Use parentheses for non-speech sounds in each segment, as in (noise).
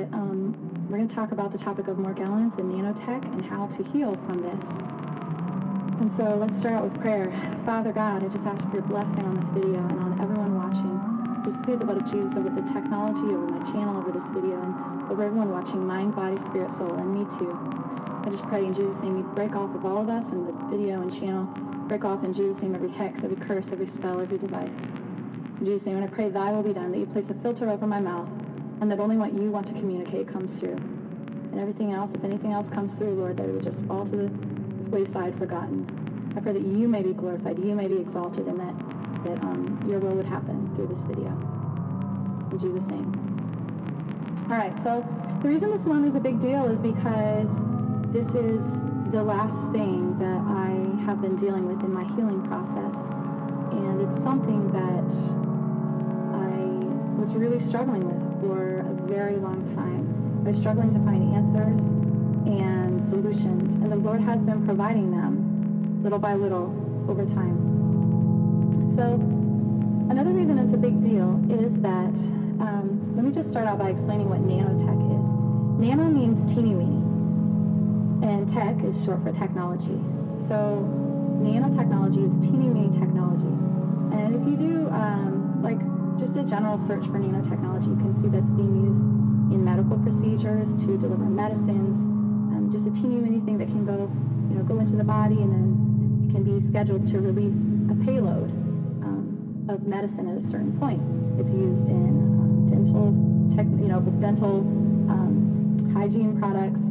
but um, we're going to talk about the topic of Morgellons and nanotech and how to heal from this. And so let's start out with prayer. Father God, I just ask for your blessing on this video and on everyone watching. Just plead the blood of Jesus over the technology, over my channel, over this video, and over everyone watching, mind, body, spirit, soul, and me too. I just pray in Jesus' name you break off of all of us and the video and channel. Break off in Jesus' name every hex, every curse, every spell, every device. In Jesus' name, and I pray thy will be done, that you place a filter over my mouth, and that only what you want to communicate comes through. And everything else, if anything else comes through, Lord, that it would just fall to the wayside forgotten. I pray that you may be glorified, you may be exalted, and that, that um, your will would happen through this video. In Jesus' name. All right, so the reason this one is a big deal is because this is the last thing that I have been dealing with in my healing process. And it's something that I was really struggling with for a very long time. I was struggling to find answers and solutions, and the Lord has been providing them little by little over time. So, another reason it's a big deal is that, um, let me just start out by explaining what nanotech is. Nano means teeny weeny, and tech is short for technology. So, nanotechnology is teeny weeny technology. And if you do, um, just a general search for nanotechnology, you can see that's being used in medical procedures to deliver medicines, just a teeny weeny thing that can go, you know, go into the body and then it can be scheduled to release a payload um, of medicine at a certain point. It's used in um, dental, tech, you know, dental um, hygiene products.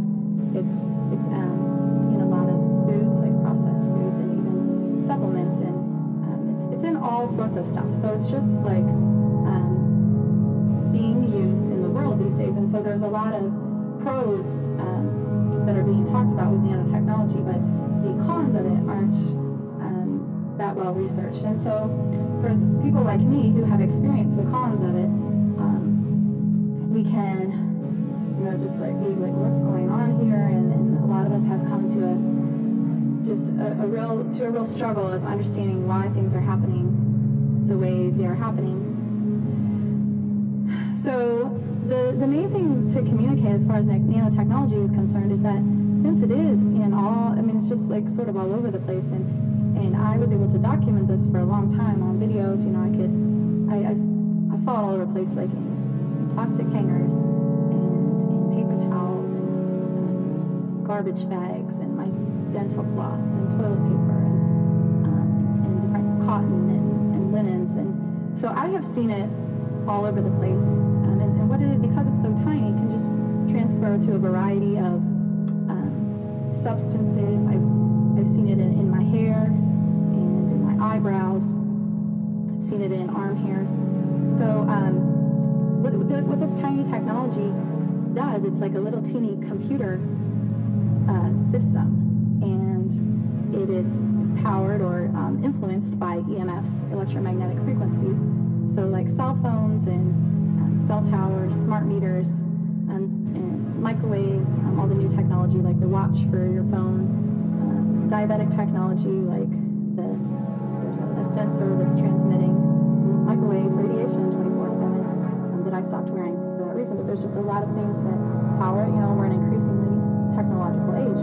It's it's um, in a lot of foods like processed foods and even supplements and um, it's it's in all sorts of stuff. So it's just like um, being used in the world these days. And so there's a lot of pros that are being talked about with nanotechnology, but the cons of it aren't um, that well researched. And so, for people like me who have experienced the cons of it, um, we can, you know, just like be like, what's going on here? And, and a lot of us have come to a just a, a real to a real struggle of understanding why things are happening the way they are happening. So the, the main thing to communicate as far as nanotechnology is concerned is that since it is in all, I mean, it's just like sort of all over the place. And, and I was able to document this for a long time on videos. You know, I could, I, I, I saw it all over the place, like in plastic hangers and in paper towels and um, garbage bags and my dental floss and toilet paper and, um, and different cotton and, and linens. And so I have seen it all over the place And what it, because it's so tiny, it can just transfer to a variety of um, substances. I've, I've seen it in, in my hair and in my eyebrows. I've seen it in arm hairs. So um, what, what this tiny technology does, it's like a little teeny computer uh, system. And it is powered or um, influenced by EMFs, electromagnetic frequencies. So like cell phones and cell towers, smart meters, um, and microwaves, um, all the new technology like the watch for your phone, um, diabetic technology like the there's a, a, sensor that's transmitting microwave radiation 24/7 um, that I stopped wearing for that reason. But there's just a lot of things that power. You know, we're an increasingly technological age.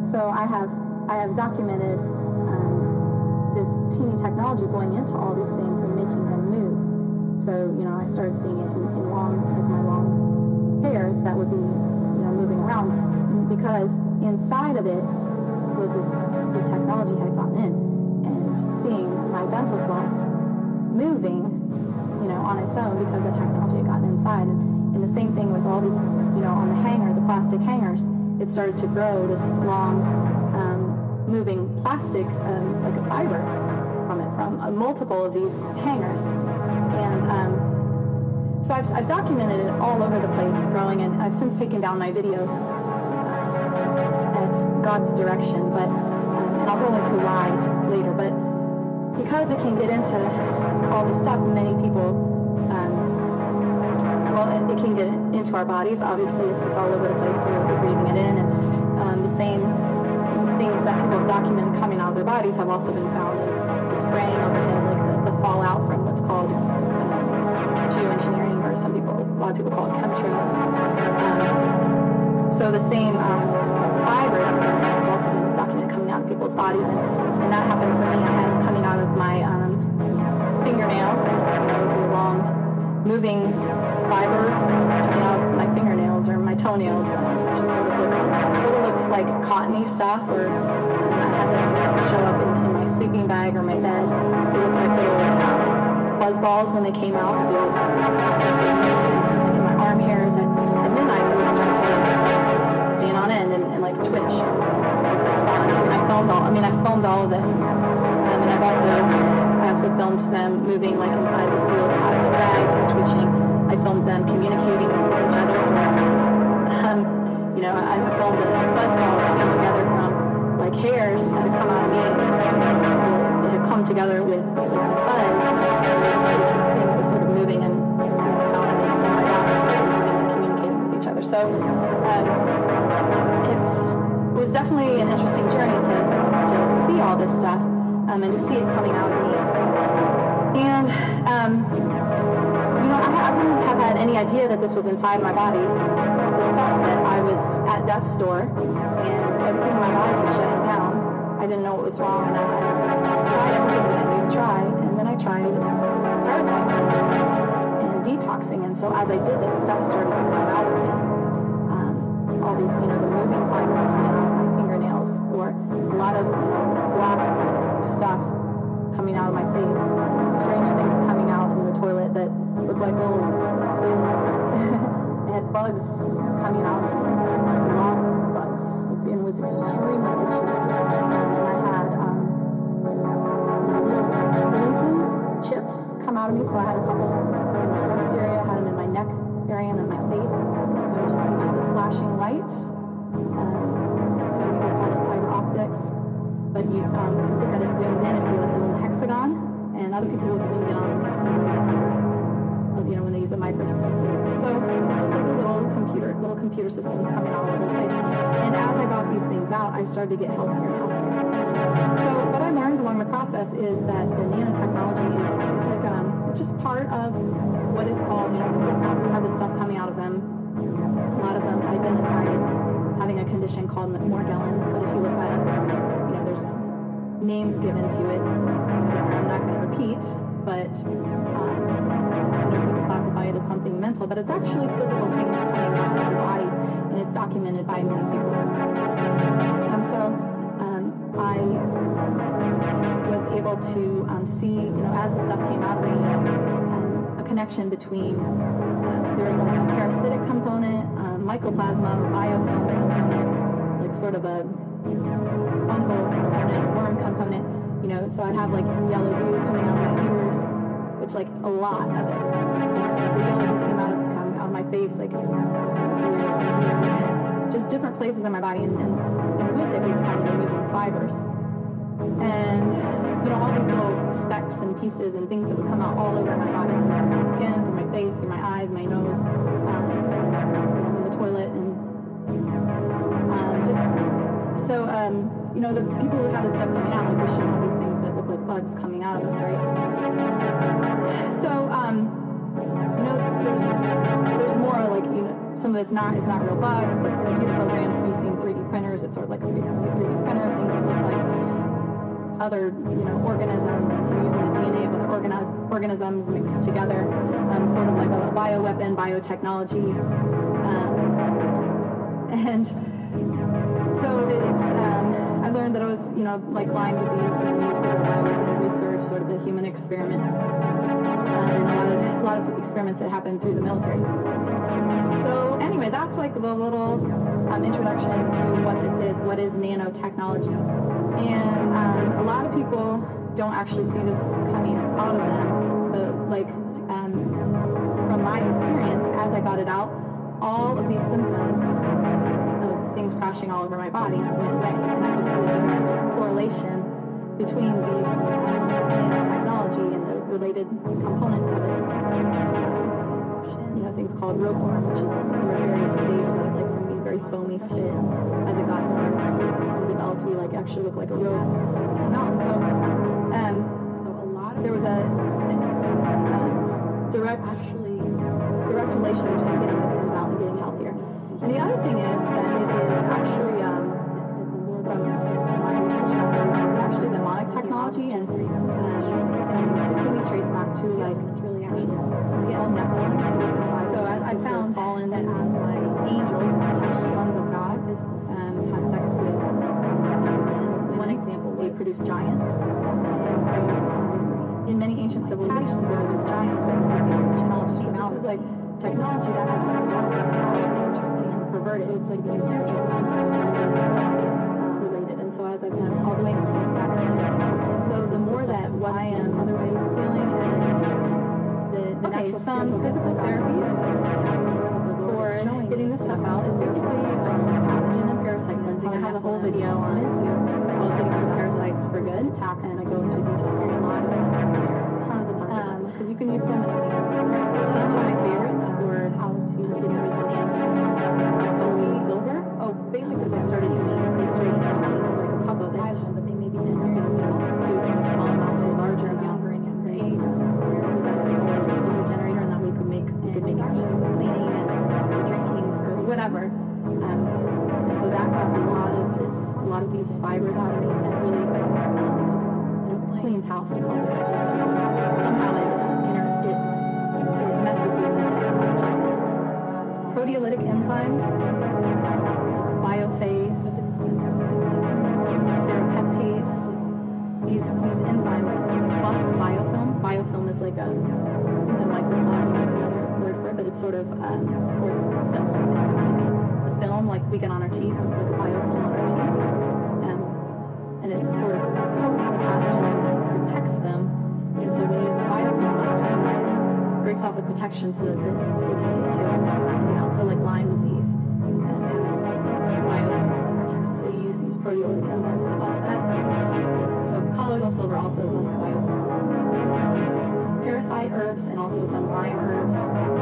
So I have I have documented um, this teeny technology going into all these things and making them move. So, you know, I started seeing it in, in long, with my long hairs that would be, you know, moving around because inside of it was this, the technology had gotten in and seeing my dental floss moving, you know, on its own because the technology had gotten inside. And, and the same thing with all these, you know, on the hanger, the plastic hangers, it started to grow this long, moving plastic, um, like a fiber from it, from uh, multiple of these hangers. And um, so I've, I've, documented it all over the place growing, and I've since taken down my videos uh, at God's direction, but um, and I'll go into why later. But because it can get into all the stuff, many people, um, well, it, can get into our bodies. Obviously, it's all over the place, so we're breathing it in, and um, the same things that people have documented coming out of their bodies have also been found the spraying overhead, like the, the fallout from what's called geoengineering, or some people a lot of people call it chemtrails. Um, so the same um, fibers have also been documented coming out of people's bodies, and, and that happened for me. I had coming out of my um, fingernails, you long moving fiber coming out my fingernails or my toenails. It just sort of looked, sort of looks like cottony stuff, or I had them show up in, in my sleeping bag or my bed. They looked like little um, fuzz balls when they came out. They would, like in my arm hairs at, at midnight, they would start to stand on end and, and like twitch, like respond. And I filmed all. I mean, I filmed all of this, um, and I've also I also filmed them moving like inside together with, fuzz. And it was sort of moving and communicating with each other. So um, it was definitely an interesting journey to, to see all this stuff um, and to see it coming out of me. And um, you know, I, I wouldn't have had any idea that this was inside my body, except that I was at death's door and everything in my body was shutting down. I didn't know what was wrong, and I I and then I tried parasite and detoxing. And so as I did this, stuff started to come out of me. Um, all these, you know, the moving fibers coming out of my fingernails, or a lot of, you know, black stuff coming out of my face, strange things coming out in the toilet that looked like little aliens. (laughs) it had bugs coming out so I had a couple in my breast area, I had them in my neck area and in my face. It would just be just a flashing light. Um, some people call it fiber optics but you um, you look at it zoomed in, it would be like a little hexagon, and other people would zoom in on it uh, you know, when they use a microscope. So it's just like a little computer, little computer systems coming all over the place. And as I got these things out, I started to get healthier and healthier. So along the process is that the nanotechnology is, is like um, it's just part of what is called, you know, people have this stuff coming out of them. A lot of them identify as having a condition called Morgellons, but if you look that up, it's you know there's names given to it. I'm not going to repeat, but um, you know people classify it as something mental, but it's actually physical things coming out of your body, and it's documented by many people. And so um, I able to um, see, you know, as the stuff came out of me, um, a connection between uh, there's like a parasitic component, um, mycoplasma, biofilm like sort of a fungal component, worm component, you know, so I'd have like yellow goo coming out of my ears, which like a lot of it. The yellow goo came out of, come out of my face, like just different places in my body, and, and, with it would come the moving fibers. And, you know, all these little specks and pieces and things that would come out all over my body, so through my skin, through my face, through my eyes, my nose, um, in the toilet, and um, just so, um, you know, the people who have this stuff coming out, like we should have these things that look like bugs coming out of us, right? So, um, you know, there's there's more like you know, some of it's not it's not real bugs, like computer programs. Seen 3D printers, it's sort of like a 3D printer, things that look like other you know organisms using the DNA of other organis- organisms mixed together, um, sort of like a bioweapon, biotechnology, um, (laughs) and so it's, um, I learned that it was, you know, like Lyme disease being used as a bioweapon research, sort of the human experiment, um, and a lot of a lot of experiments that happen through the military. So anyway, that's like the little um, introduction to what this is. What is nanotechnology? And um, a lot of people don't actually see this coming out of them, but like um, from my experience, as I got it out, all of these symptoms of things crashing all over my body went away, and I could see a direct correlation between these um, nanotechnology and the related components of it. You know, things called ropeworm, which is the various stages of like some very foamy spin as it got more developed. We like actually looked like a real mountain. So, um, so a lot of there was a, a, direct actually direct relation between getting those things out and getting healthier. And the other thing is that it is actually um, actually demonic technology and, um, and this can traced back to like it's really actually the old Nephilim so as I found fallen that as my angels, sons of God, um, had sex with men. One example, they produced giants. And so in many ancient civilizations, there were giants with technology. So this is like technology that has been stolen, interesting, perverted. So it's like this spiritual related. And so as I've done all the way since back then, and so the more that what I am otherwise feeling and okay, some physical therapies for getting this stuff out. is basically um, pathogen and parasite cleansing. I have a whole video on it too. It's called Getting Some Parasites for Good. Tax, and I go into details a lot. Tons of um, tons. Because you can use so many things. these fibers out of me that really um, just cleans house the colors. Somehow it, it, it messes with the technology. Proteolytic enzymes, biophase, serrapeptase, these, these enzymes bust biofilm. Biofilm is like a, the mycoplasma is another word for it, but it's sort of, um, it's similar. It's like a, film like we get on our teeth. takes protection so that they, they can get killed. You know, so like Lyme disease protects. So you use these proteolyticals to bust that. So colloidal silver also busts biofilms. Parasite herbs and also some Lyme herbs.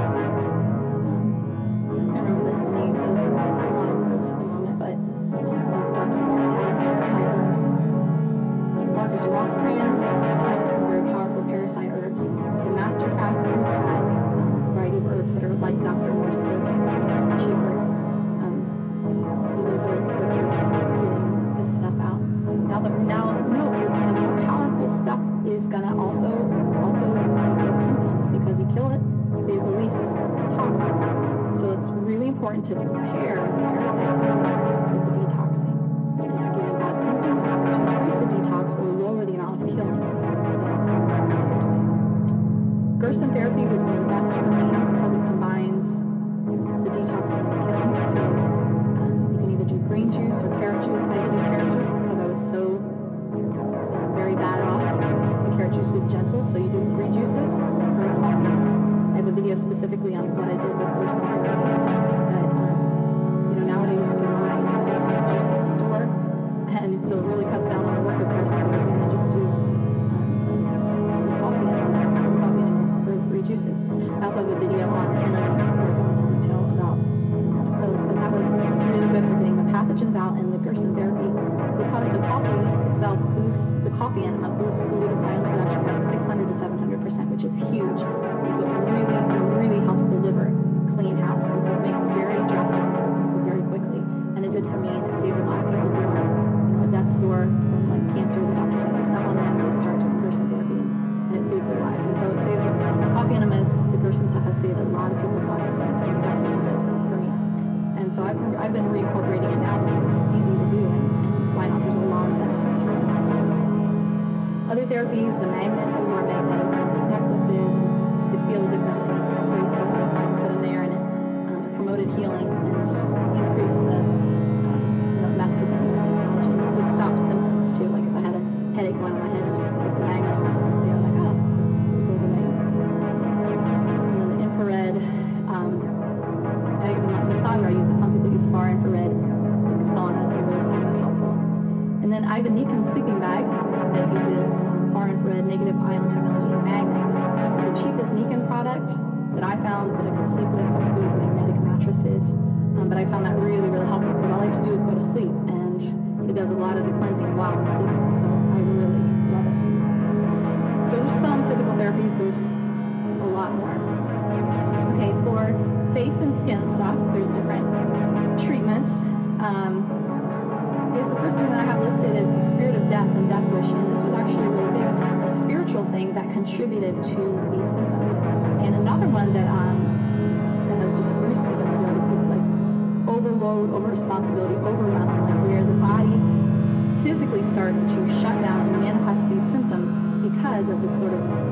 therapies, there's a lot more. Okay, for face and skin stuff, there's different treatments. Um, the first thing that I have listed is the spirit of death and death wish, and this was actually a really big, a spiritual thing that contributed to these symptoms. And another one that um, that has just recently been revealed is this like overload, over responsibility, overwhelm, like where the body physically starts to shut down and manifest these symptoms because of this sort of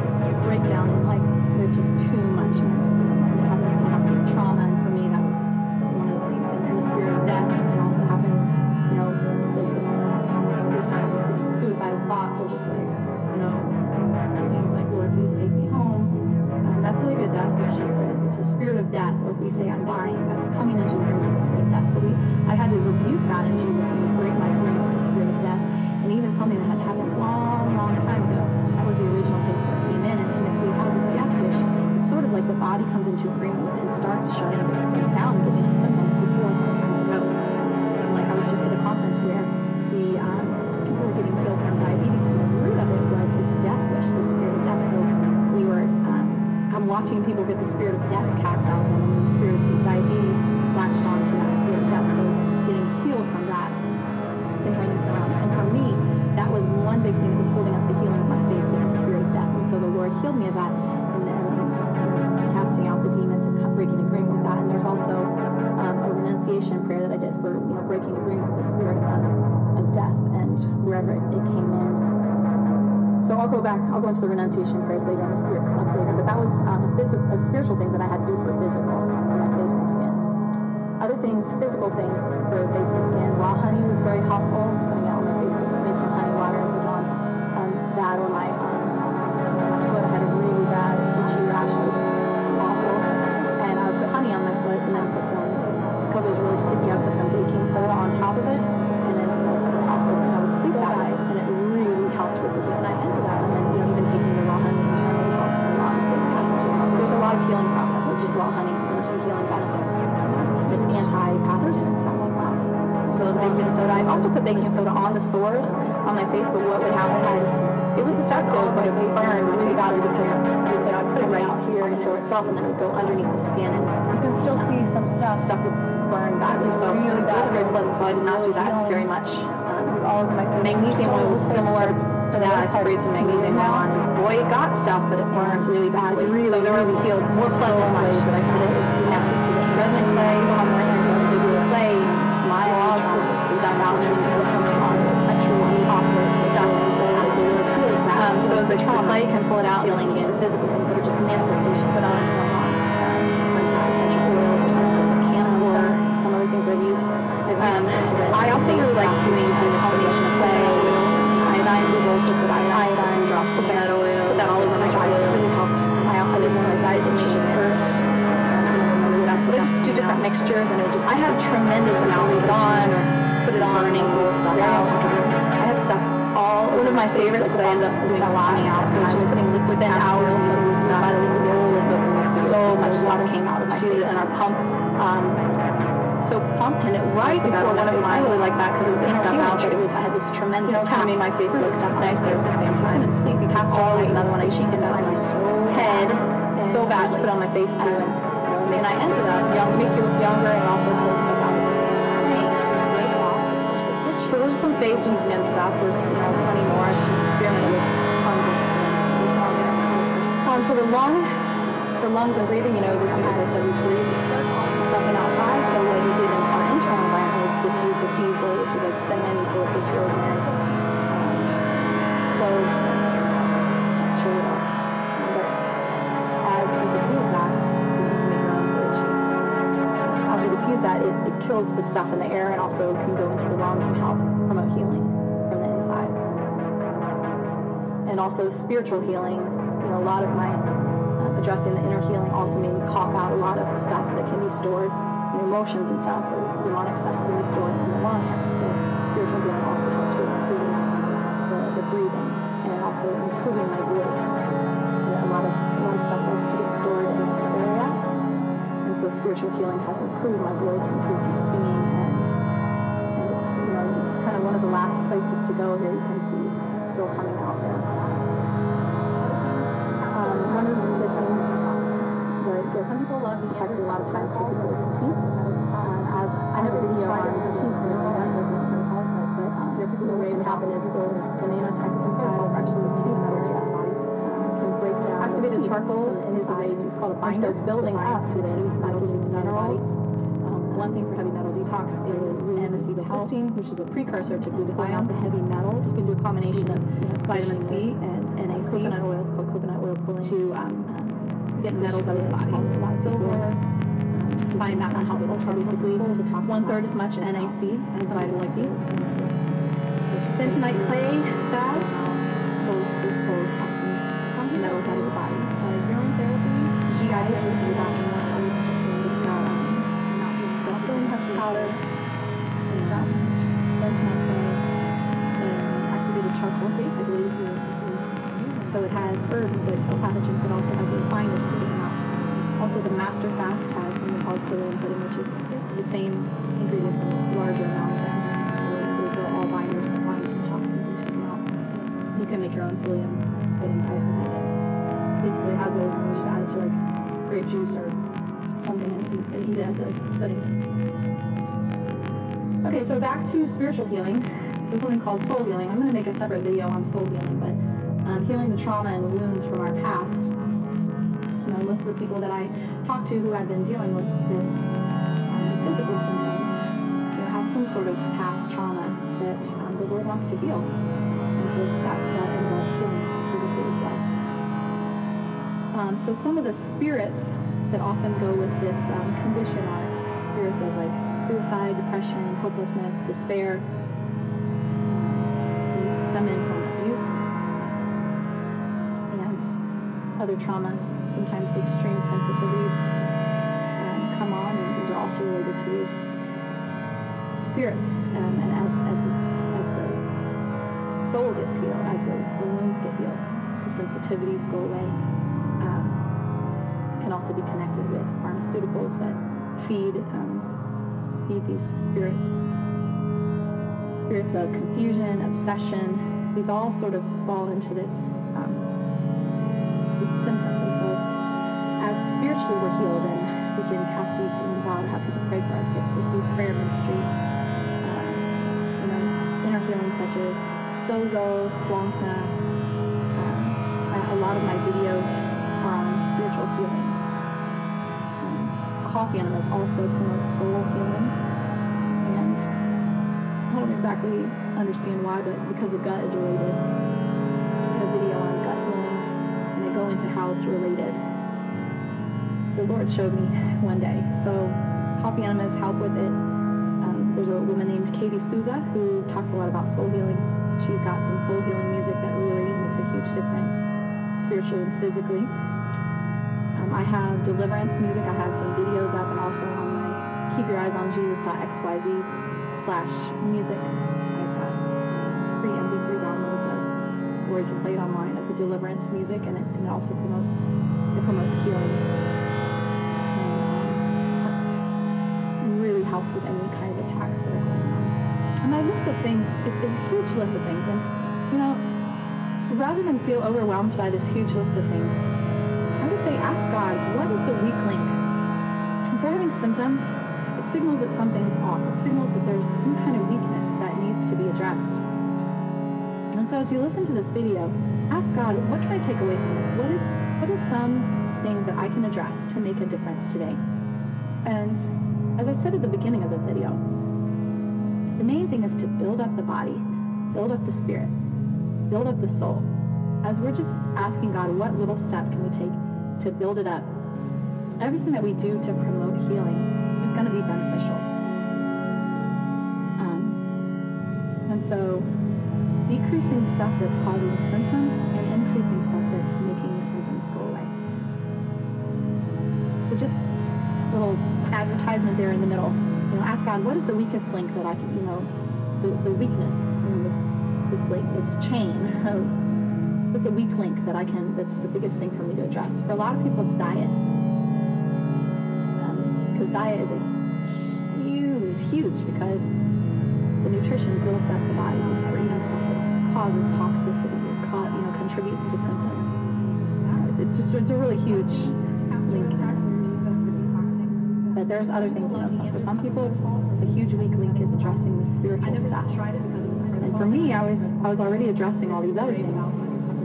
breakdown in like it's just too much mentally. And it happens can happen with trauma, and for me that was one of the things. And, and the spirit of death can also happen, you know, it's like this this type of su- suicidal thoughts or just like, you know, things like, Lord, please take me home. Um, that's like a death wish. It's a, it's a spirit of death. Or if we say I'm dying, that's coming into agreement with the spirit of death. So we, I had to rebuke that in Jesus' name, break my agreement with the spirit of death. And even something that had happened long, long time body comes into agreement with it and starts shutting different things down, giving us symptoms before it's time to go. And like I was just at a conference where the um, people were getting killed from diabetes, and the root of it was this death wish, this spirit of death. So we were, um, I'm watching people get the spirit of death cast out of them, and the spirit of diabetes latched onto that spirit of death. So getting healed from that and turning this around. And for me, that was one big thing that was holding up the healing of my face was the spirit of death. And so the Lord healed me of that, that. And there's also um, a renunciation prayer that I did for you know breaking agreement with the spirit of, of death and wherever it, it came in. So I'll go back. I'll go into the renunciation prayers later and the spirit stuff later. But that was um, a, phys- a spiritual thing that I had to do for physical for my face and skin. Other things, physical things for face and skin. Raw honey was very helpful. Putting it on my face, just made some honey water and put on um, that or my um, foot. Had a really bad itchy rash. And then put some because it was really sticky. I put some baking soda on top of it and then I would just I would, I would sleep that way, and it really helped with the healing. And I ended up, and then you know even taking the raw honey internally helped a lot with the There's a lot of healing processes with raw honey, which is healing benefits. It's anti-pathogen and stuff like that. So the baking soda, I've also put baking soda on the sores on my face, but what would happen is it was effective, but it would burn really badly because I put it right out here the sore itself, and then it would go underneath the skin, and you can still see some stuff. Stuff would burn badly, so it wasn't very pleasant. So I did not do that very much. Um, all over my face. magnesium oil was similar to that. I sprayed some magnesium oil on, and boy, it got stuff, but it burned really badly. Really, so there were really healed more pleasant so ways much. that I found it is connected to the clay. Still have my hair to clay. My this this stuff out and put something on it, sexual on top of the stuff, and so it really that. Um, so the clay can pull it out, healing and the physical things that are just manifestations that are Um, I also really like doing the combination of clay, iodine, bubbles, liquid iodine, so some drops of that oil, put that all over my. It really helped. I also did more like dietitian first. So I just do different mixtures, and it just I had tremendous amount of it on or put it on, burning was very uncomfortable. I had stuff all. One of my favorites that I ended up doing a lot out, was putting liquid hours using this stuff. By the liquid castile soap and mixed it. So much stuff came out of my face. And our pump. Um, soap pumped and it right before one of my I really like that because it would stuff out, but it was I had this tremendous you know, made my face look stuff nicer at the same time. Couldn't sleep because oil was another one I cheated on my head so bad to put on my face too. And, and I ended up young, makes you look younger and also pulls stuff out at the same time to break off the course of itch. So those are some face and skin stuff. There's you know plenty more. I experimented with tons of things. There's more there to. Um, for the lung, for lungs and breathing, you know, as I said, we breathe stuff diffuse the oil, which is like cinnamon, eucalyptus, rosemary, um, cloves, not sure but as diffuse that, you can make your own. As we diffuse that, it, it kills the stuff in the air and also can go into the lungs and help promote healing from the inside. And also spiritual healing. You know, a lot of my um, addressing the inner healing also made me cough out a lot of stuff that can be stored, emotions and stuff, demonic stuff can be stored in the lung area. So spiritual healing also helped with improving the, the breathing and also improving my voice. A lot of a lot of stuff likes to get stored in this area, and so spiritual healing has improved my voice, improved my singing, and and it's you know it's kind of one of the last places to go here. You can see it's still coming out there. Um, one of the things that Some people a lot of times for people with teeth. Um, as I have a video on teeth and dental but um, the way it happen is the, the nanotech inside of actually the teeth area um, can break down activated charcoal is a way it's called a binder so building up to the teeth metals and minerals um, one thing for heavy metal detox is N-acetylcysteine, which is a precursor to glutathione. The heavy metals. You can do a combination of you know, vitamin C and NAC. Coconut oil. It's called coconut oil pulling to um, get metals out of the body. Silver. Um, find that one helpful. So basically, one third as much NAC as vitamin C. Bentonite clay baths. Those, those pull toxins, some metals out of the body. Uh, urine therapy. GI cleanses do that more so. It's um, not doing psyllium husk powder. It's got bentonite clay and activated charcoal basically. So it has herbs that kill pathogens, but also has binders to take. Also, the Master Fast has something called psyllium pudding, which is the same ingredients in larger amount them. Those are all binders that bind some toxins and take them out. You can make your own psyllium pudding. It. Basically, has those, and you just add it to like grape juice or something and, and eat it as a pudding. Okay, so back to spiritual healing. So something called soul healing. I'm going to make a separate video on soul healing, but um, healing the trauma and the wounds from our past. Most of the people that I talk to who have been dealing with this um, physical symptoms, you have some sort of past trauma that um, the Lord wants to heal, and so that, that ends up healing physically as well. Um, so some of the spirits that often go with this um, condition are spirits of like suicide, depression, hopelessness, despair. They stem in from abuse and other trauma. Sometimes the extreme sensitivities um, come on, and these are also related to these spirits. Um, and as as the, as the soul gets healed, as the, the wounds get healed, the sensitivities go away. Um, can also be connected with pharmaceuticals that feed um, feed these spirits. Spirits of confusion, obsession. These all sort of fall into this um, these symptoms. Spiritually we're healed and we can cast these demons out, have people pray for us, get receive prayer ministry. Um, you know, inner healing such as Sozo, Splankna. Um, a lot of my videos on spiritual healing coffee enemas also promote soul healing. And I don't exactly understand why, but because the gut is related. I have a video on gut healing, and I go into how it's related. The Lord showed me one day. So coffee enemas help with it. Um, there's a woman named Katie Souza who talks a lot about soul healing. She's got some soul healing music that really makes a huge difference, spiritually and physically. Um, I have deliverance music. I have some videos up and also on my keep your eyes on jesus.xyz slash music. I've got free MP3 downloads where you can play it online of the deliverance music and it, and it also promotes it promotes healing. Helps with any kind of attacks that are going on. And my list of things is, is a huge list of things. And you know, rather than feel overwhelmed by this huge list of things, I would say ask God, what is the weak link? If we're having symptoms, it signals that something's off. It signals that there's some kind of weakness that needs to be addressed. And so as you listen to this video, ask God, what can I take away from this? What is what is something that I can address to make a difference today? And as I said at the beginning of the video, the main thing is to build up the body, build up the spirit, build up the soul. As we're just asking God, what little step can we take to build it up. Everything that we do to promote healing is going to be beneficial. Um, and so, decreasing stuff that's causing the symptoms and increasing stuff that's making the symptoms go away. So, just little advertisement there in the middle. You know, ask God, what is the weakest link that I can, you know, the, the weakness in this this link, this chain of what's a weak link that I can, that's the biggest thing for me to address? For a lot of people, it's diet. Because um, diet is a huge, huge, because the nutrition builds up the body for eating stuff that causes toxicity or, you know, contributes to symptoms. Uh, it's, it's just, it's a really huge link. There's other things, you know. So for some people, the huge weak link is addressing the spiritual stuff. And for me, I was I was already addressing all these other things,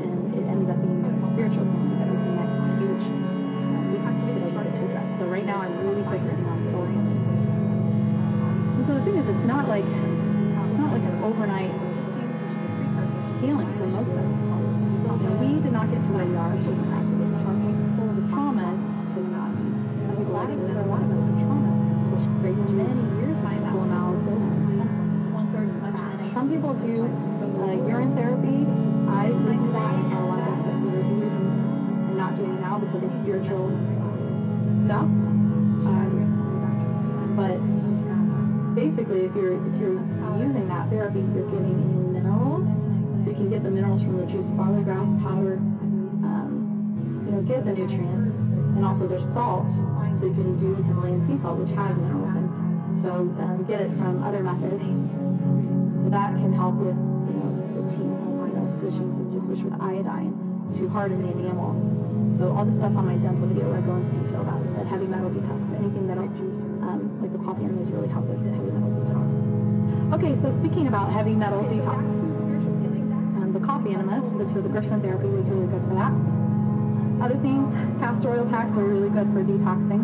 and it ended up being the spiritual thing that was the next huge uh, weakness that I needed to address. So right now, I'm really focusing on soul healing. And so the thing is, it's not like it's not like an overnight healing for most of us. You know, we did not get to where we are traumas. Some people like to, a lot of do uh, urine therapy. I did do that and had a lot of benefits. There's reasons I'm not doing it now because of spiritual stuff. Um, but basically, if you're if you're using that therapy, you're getting in minerals, so you can get the minerals from the juice barley grass powder. Um, you know, get the nutrients, and also there's salt, so you can do Himalayan sea salt, which has minerals, and so um, get it from other methods. That can help with you know the teeth, know, switching some just switch with iodine to harden the enamel. So all this stuff's on my dental video where I go into detail about. But heavy metal detox, anything that'll um, like the coffee enemas really help with the heavy metal detox. Okay, so speaking about heavy metal detox, um, the coffee enemas, so the Gerson therapy was really good for that. Other things, castor oil packs are really good for detoxing.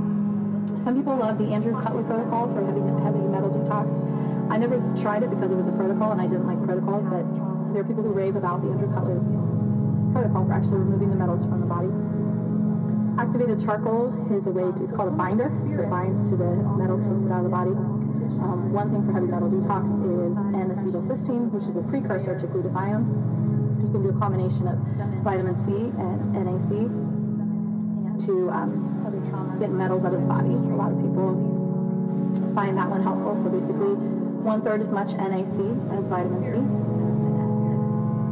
Some people love the Andrew Cutler protocol for heavy, heavy metal detox. I never tried it because it was a protocol and I didn't like protocols, but there are people who rave about the Andrew Cutler protocol for actually removing the metals from the body. Activated charcoal is a way to, it's called a binder, so it binds to the metals, takes it out of the body. Um, one thing for heavy metal detox is N-acetylcysteine, which is a precursor to glutathione. You can do a combination of vitamin C and NAC to um, get metals out of the body. A lot of people find that one helpful. So basically, one third as much NAC as vitamin C.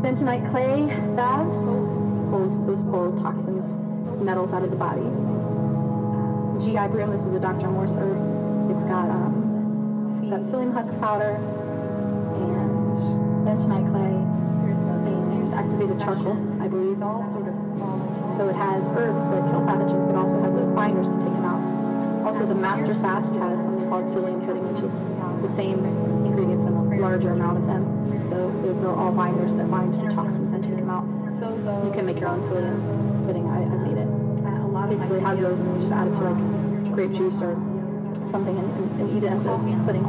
Bentonite clay baths pulls those pull toxins, metals out of the body. GI Broom, this is a Dr. Morse herb. It's got um, got psyllium husk powder and bentonite clay activated charcoal, I believe. All sort of so it has herbs that kill pathogens, but also has those binders to take them out. Also, the Master Fast has something called psyllium pudding, which is the same ingredients in a larger amount of them. So those are all binders that bind to the toxins and take them out. So you can make your own psyllium pudding. I, I made it. Basically, has those, and you just add it to like grape juice or something, and, and, and eat it as a pudding.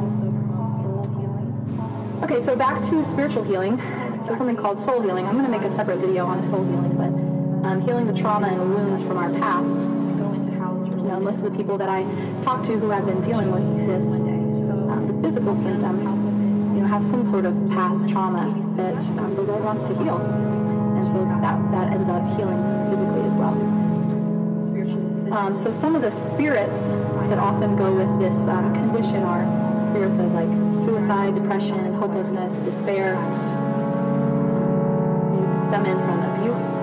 Okay, so back to spiritual healing. So something called soul healing. I'm going to make a separate video on soul healing, but um, healing the trauma and wounds from our past. You know, most of the people that I talk to who have been dealing with this, the physical symptoms, you know, have some sort of past trauma that um, the Lord wants to heal, and so that that ends up healing physically as well. Um, so some of the spirits that often go with this um, condition are spirits of like suicide, depression, hopelessness, despair. They stem in from abuse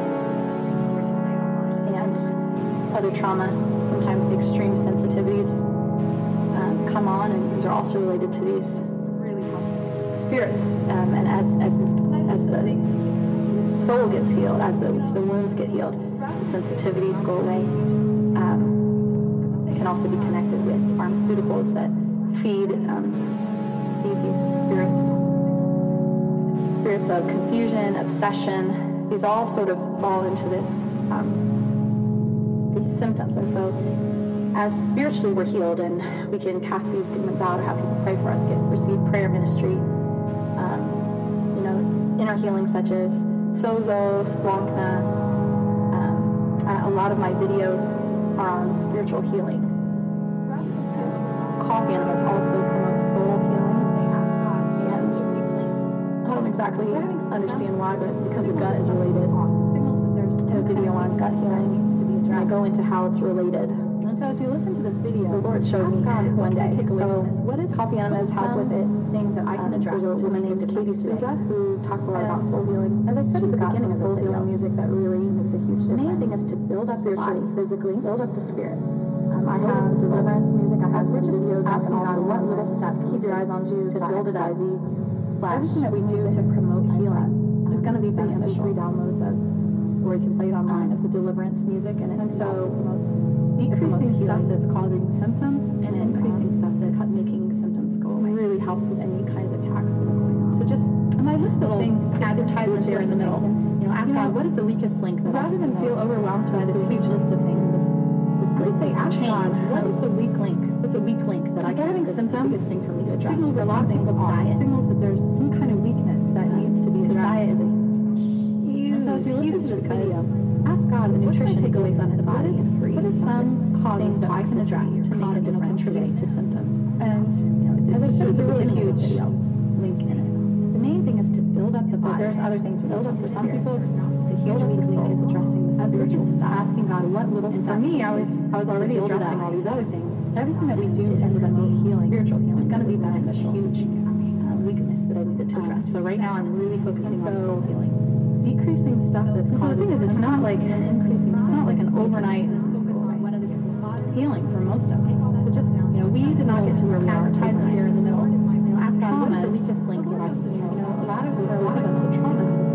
and other trauma. Sometimes the extreme sensitivities come on, and these are also related to these spirits. Um, and as as as the soul gets healed, as the, the wounds get healed, the sensitivities go away. Um, can also be connected with pharmaceuticals that feed um, feed these spirits, spirits of confusion, obsession. These all sort of fall into this um, these symptoms, and so as spiritually we're healed and we can cast these demons out have people pray for us, get receive prayer ministry. Um, you know, inner healing such as Sozo, Splankna. Um, a lot of my videos are on spiritual healing. Coffee enemas also promote soul healing. And I don't exactly understand why, but because the gut is related. I have a video on gut healing. And I go into how it's related. And so as you listen to this video, The Lord showed me ask God, one day. take away So? What is what's help with it. Thing that I can Um, address. There's a woman named Katie Souza who talks a lot about soul healing. as I said at the beginning of soul healing video, music that really makes a huge difference. The main thing is to build up spiritually, body. physically, build up the spirit. Um, I have deliverance music. I have some just videos asking God, what little step keep your eyes on Jews to build it up? Everything that we do to promote healing um, is going to be beneficial. downloads of, or you can play it online of the deliverance music, and it And so also promotes decreasing stuff that's causing symptoms and And, increasing um, stuff that's making symptoms go away. really helps with any kind of attacks that are going on. So just on my list of little things, advertisements there in the middle. You know, ask You know, God, what is the weakest link that I rather than feel overwhelmed by this huge list of things, I would say ask. God, What is the weak link? What's the weak link that I If having symptoms, the biggest thing for me to address? signals that a lot of things, diet. Signals that there's some kind of weakness that needs to be addressed. diet is a And so as you listen to this video, ask God, the what nutrition take away goes from in this? the What body free what is some causes that I can address to make a difference today. to symptoms? And You know, it's, it's, it's a really huge link in it. The main thing is to build up the but body. there's other things. to build up for some people, it's not. The huge weak link is addressing the As we're spiritual just stuff. asking God, what little And stuff? for me, I was I was already addressing all these other things. Everything that we do to promote healing, spiritual healing. is going to be That that huge uh, weakness that I needed to Um, address. so right now, I'm really focusing on so- soul healing. Decreasing stuff that's so the thing is, it's not like and increasing. it's not like an overnight healing for most of us. So just you know, we did not get to where we are. Up here in the middle. You know, ask God, what is the weakest link that You know, a lot of for a lot of us, the traumas is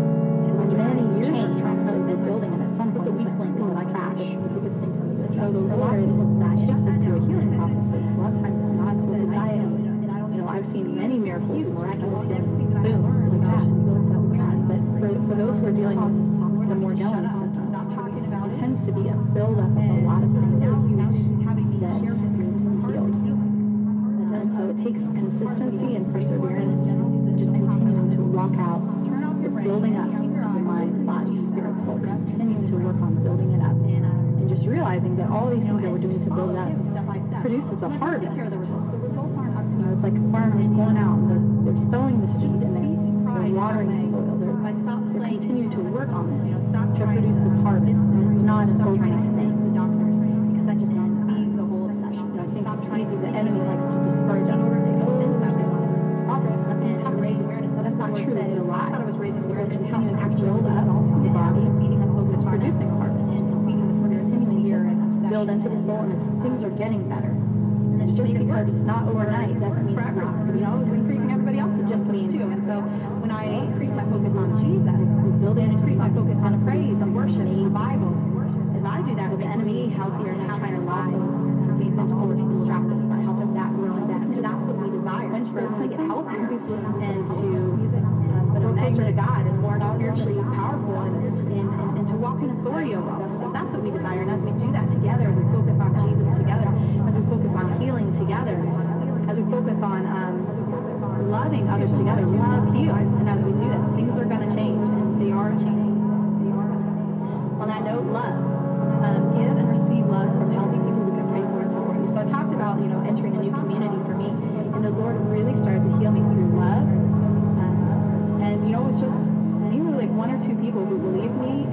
many years of trauma that we've been building, and at some point, it's a weak link that I can that's the biggest thing for me So the Lord it's diet. takes us through a healing process. A lot of times it's not with diet. You know, I've seen many miracles miraculous healing. Boom, like that. But for, for those who are dealing with the more delicate symptoms, it tends to be a buildup of a lot of things soul, continuing to work on building it up. Uh, and just realizing that all these things that we're doing to build up produces a harvest. You know, it's like farmers going out, and they're, they're sowing the seed and they're, they're watering the soil. They're, they're continuing to work on this to produce this harvest. And it's not an overnight soul, and it's, things are getting better. And it's just because it's not overnight doesn't mean it's not You know, it's increasing everybody else's It just means too. And so when I increase my focus on Jesus, we build and increase my focus on praise and worship and the. Bible, as I do that, The enemy healthier and trying to lie and these into always distract us by helping that that grow grow and and that. that. That's what we desire. Quench For us to get healthier just listen to and to go a closer to God and more spiritually powerful and, and, and, and to walk in authority over all this stuff. That's what we desire. And as we do that together, we focus on Jesus together, as we focus on healing together, as we focus on um, loving others together, love heals. And as we do this, things are going to change, and they are changing. They are. On that note, love. Um, give and receive love from healthy people who can pray for and support you. So I talked about, you know, entering a new community for me, and the Lord really started to heal me through love. Um, and you know, it was just mainly like one or two people who believed me,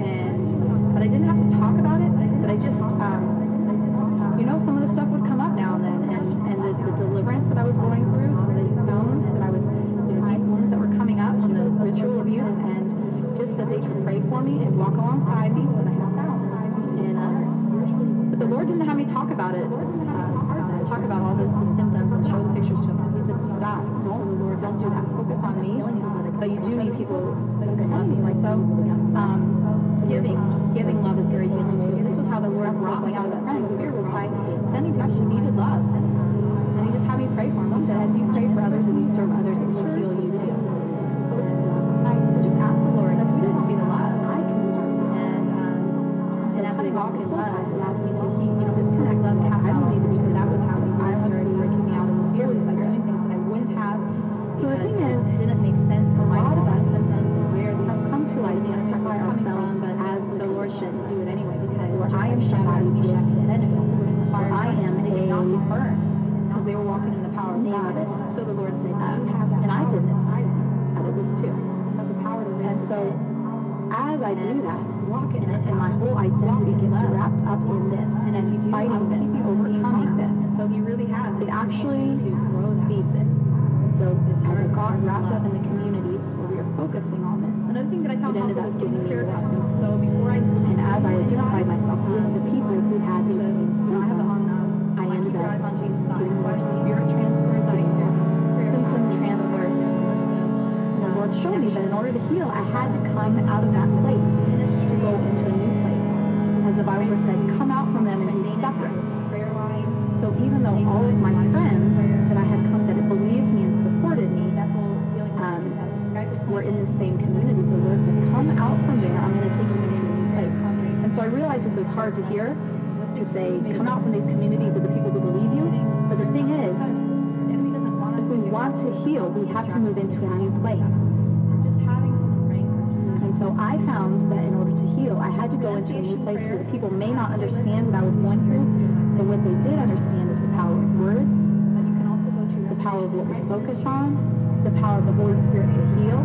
to a new place where people may not understand what I was going through, but what they did understand is the power of words, But you can also go to the power of what we focus on, the power of the Holy Spirit to heal.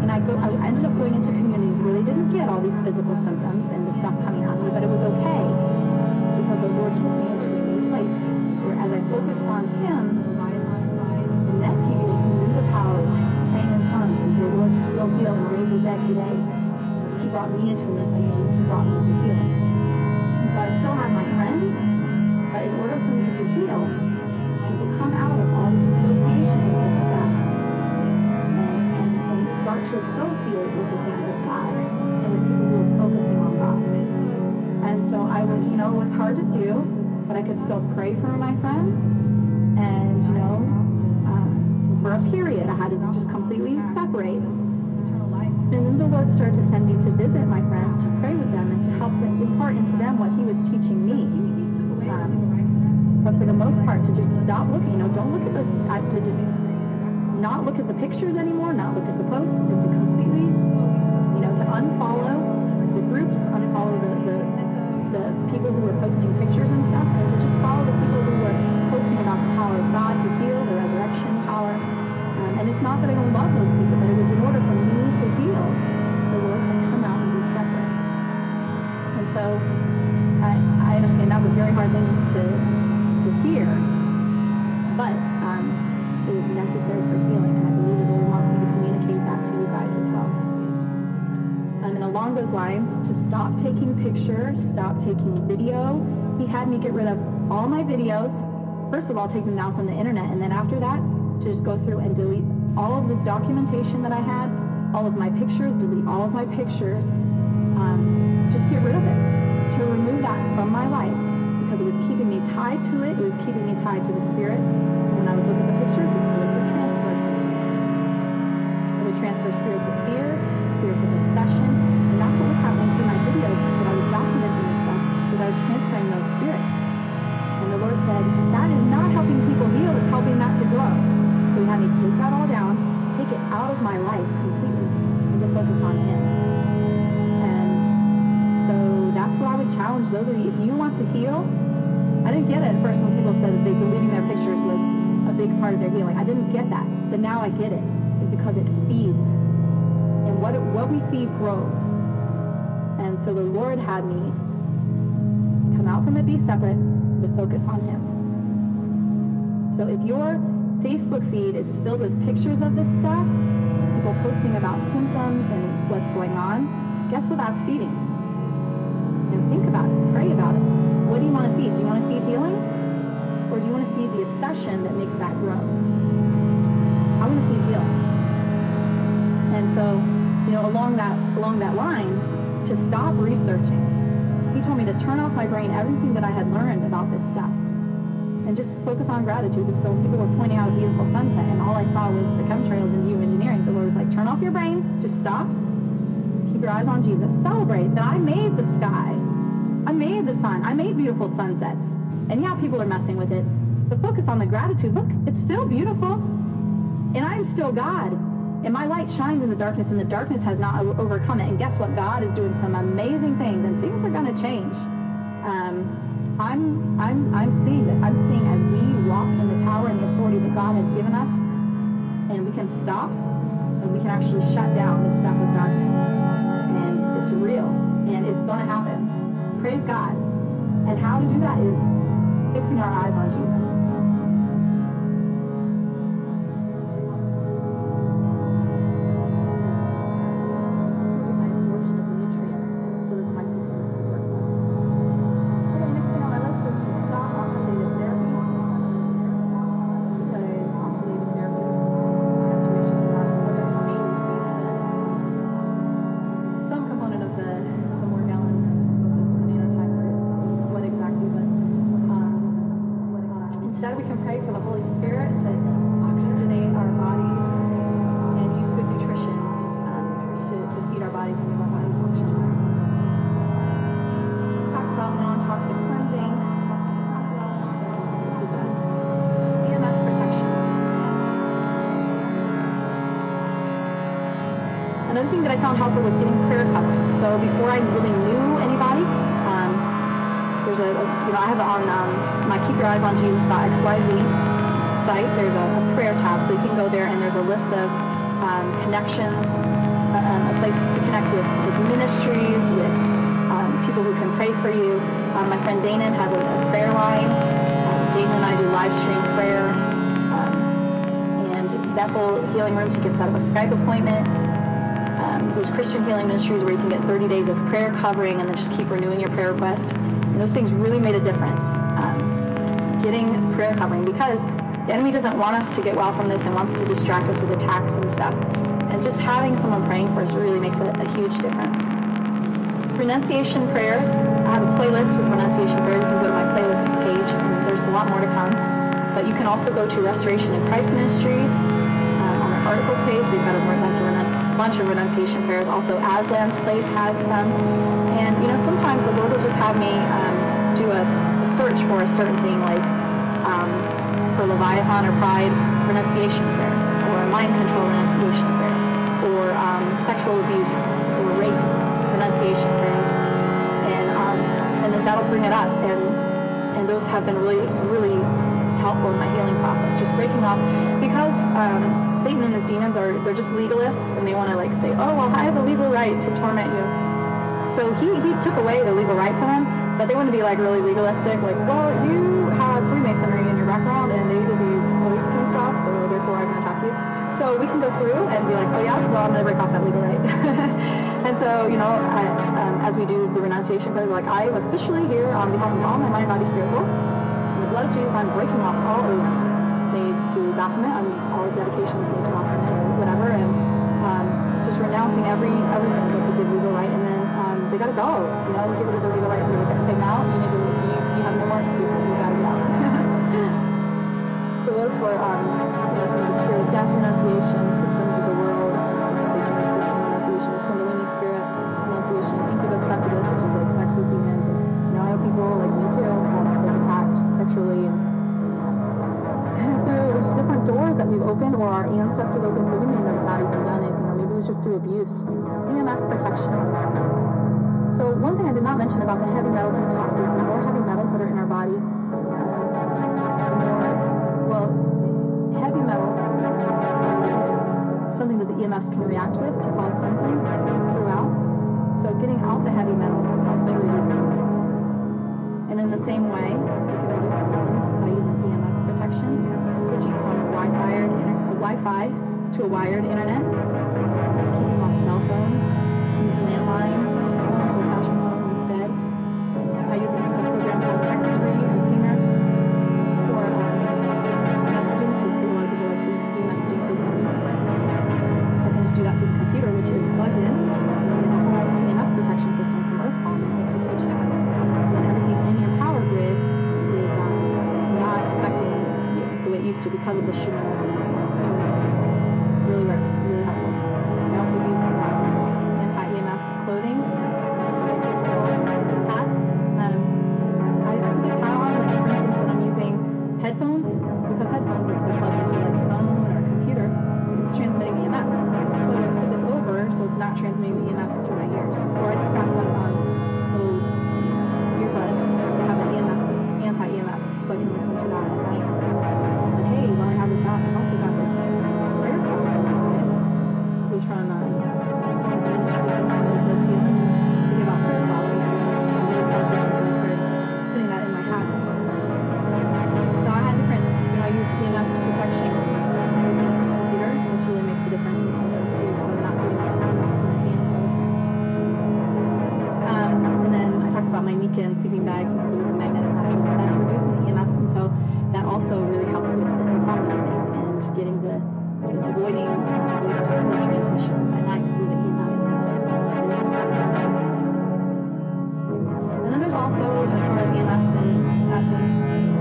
And I go I ended up going into communities where they didn't get all these physical symptoms and the stuff coming on me, but it was okay. Because the Lord took me into a new place where as I focused on Him, and that knew the power of praying in tongues and the Lord to still heal and raise the dead today, brought me into and brought me into healing. And so I still have my friends, but in order for me to heal, and to come out of all this association with this stuff and, and, and start to associate with the things of God and with people who are focusing on God. And so I would, you know, it was hard to do, but I could still pray for my friends. And, you know, um, for a period, I had to just completely separate. And then the Lord started to send me to visit my friends, to pray with them, and to help them impart into them what He was teaching me. Um, but for the most part, to just stop looking, you know, don't look at those, uh, to just not look at the pictures anymore, not look at the posts, and to completely, you know, to unfollow the groups, unfollow the, the, the people who were posting pictures and stuff, and to just follow the people who were posting about the power of God to heal, the resurrection power. Um, and it's not that I don't love those people, but it was in order for The Lord said, come out and be separate. And so I, I understand that was a very hard thing to to hear, but um, it was necessary for healing, and I believe the Lord wants me to communicate that to you guys as well. Um, and along those lines, to stop taking pictures, stop taking video, he had me get rid of all my videos. First of all, take them down from the internet, and then after that, to just go through and delete all of this documentation that I had, all of my pictures, delete all of my pictures, um, just get rid of it, to remove that from my life because it was keeping me tied to it. It was keeping me tied to the spirits. When I would look at the pictures, the spirits would transfer to me. It would transfer spirits of fear, spirits of obsession, and that's what was happening through my videos that I was documenting this stuff, because I was transferring those spirits. And the Lord said, that is not helping people heal, it's helping that to grow. So he had me take that all down, take it out of my life to focus on him. And so that's what I would challenge those of you. If you want to heal, I didn't get it at first when people said that they deleting their pictures was a big part of their healing. I didn't get that, but now I get it because it feeds, and what it, what we feed grows. And so the Lord had me come out from it, be separate, to focus on Him. So if your Facebook feed is filled with pictures of this stuff, people posting about symptoms and what's going on, guess what that's feeding? You know, think about it, pray about it. What do you want to feed? Do you want to feed healing? Or do you want to feed the obsession that makes that grow? I want to feed healing. And so, you know, along that along that line, to stop researching, he told me to turn off my brain everything that I had learned about this stuff and just focus on gratitude. So people were pointing out a beautiful sunset and all I saw was the chemtrails and Lord was like, turn off your brain, just stop, keep your eyes on Jesus, celebrate that I made the sky. I made the sun. I made beautiful sunsets. And yeah, people are messing with it. But focus on the gratitude. Look, it's still beautiful. And I'm still God. And my light shines in the darkness, and the darkness has not overcome it. And guess what? God is doing some amazing things, and things are going to change. Um, I'm, I'm, I'm seeing this. I'm seeing as we walk in the power and the authority that God has given us, and we can stop, we can actually shut down the stuff of darkness. And it's real, and it's going to happen. Praise God. And how to do that is fixing our eyes on Jesus. Connections, um, a place to connect with, with ministries, with um, people who can pray for you. Um, my friend Danon has a, a prayer line. Um, Danon and I do live stream prayer. and Bethel Healing Rooms, you can set up a Skype appointment. Um, there's Christian Healing Ministries where you can get 30 days of prayer covering and then just keep renewing your prayer request. And those things really made a difference. Um, getting prayer covering because the enemy doesn't want us to get well from this and wants to distract us with attacks and stuff. And just having someone praying for us really makes a, a huge difference. Renunciation prayers. I have a playlist with renunciation prayers. You can go to my playlist page, and there's a lot more to come. But you can also go to Restoration in Christ Ministries uh, on our articles page. They've got a bunch of, renunciation prayers. Also, Aslan's Place has some. And you know, sometimes the Lord will just have me um, do a, a, search for a certain thing, like um, for Leviathan or Pride renunciation prayer, or mind control renunciation prayer, sexual abuse or rape renunciation prayers, and um, and then that'll bring it up. And and those have been really really helpful in my healing process. Just breaking off because um, Satan and his demons are they're just legalists and they want to like say, oh well, I have a legal right to torment you. So he, he took away the legal right for them, but they want to be like really legalistic, like, well, you have Freemasonry in your background and they did these beliefs and stuff, so therefore So we can go through and be like, oh yeah, well I'm gonna break off that legal right. (laughs) and so, you know, I, um, as we do the renunciation prayer, we're like I am officially here on behalf of all my mind, body, spirit, soul In the blood of Jesus, I'm breaking off all oaths made to Baphomet, I'm, all dedications made to Baphomet, or whatever, and um, just renouncing every everything that could give legal right, and then um, they gotta go. You know, get rid of the legal right, and everything out. You need to, you, you have no more those were, um, you know, some of the spirit death renunciation, systems of the world, satanic system renunciation, Kundalini spirit renunciation, incubus, succubus, which is like sex with demons, and you know, people like me too attacked sexually and (laughs) through there's different doors that we've opened or our ancestors opened so we may have not even done anything or maybe it was just through abuse emf protection. So one thing i did not mention about the heavy metal detox is the more heavy metals that are emfs can react with to cause symptoms throughout. So getting out the heavy metals helps to reduce symptoms. And in the same way, we can reduce symptoms by using EMF protection, switching from a Wi-Fi, a Wi-Fi to a wired internet, keeping off cell phones, use landline, as far as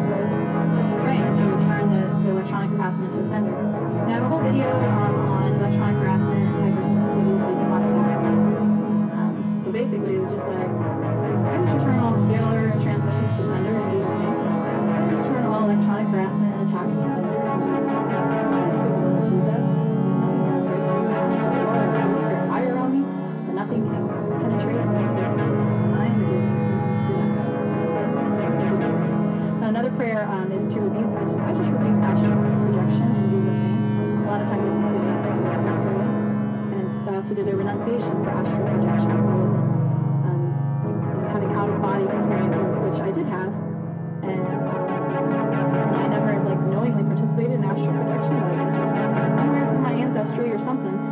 goes, just to return the, electronic harassment to sender. I have a whole video on electronic harassment and hypersensitivity, so you can watch that. But basically, it's just like just return all scalar transmissions to sender and. Just return all electronic harassment and attacks to sender Jesus. prayer um, is to rebuke. I just, I just rebuke astral projection and do the same. A lot of times people do that right not. And I also did a renunciation for astral projection, so I wasn't um, having out of body experiences, which I did have, um, and, I never like knowingly participated in astral projection, but I guess somewhere, somewhere my ancestry or something.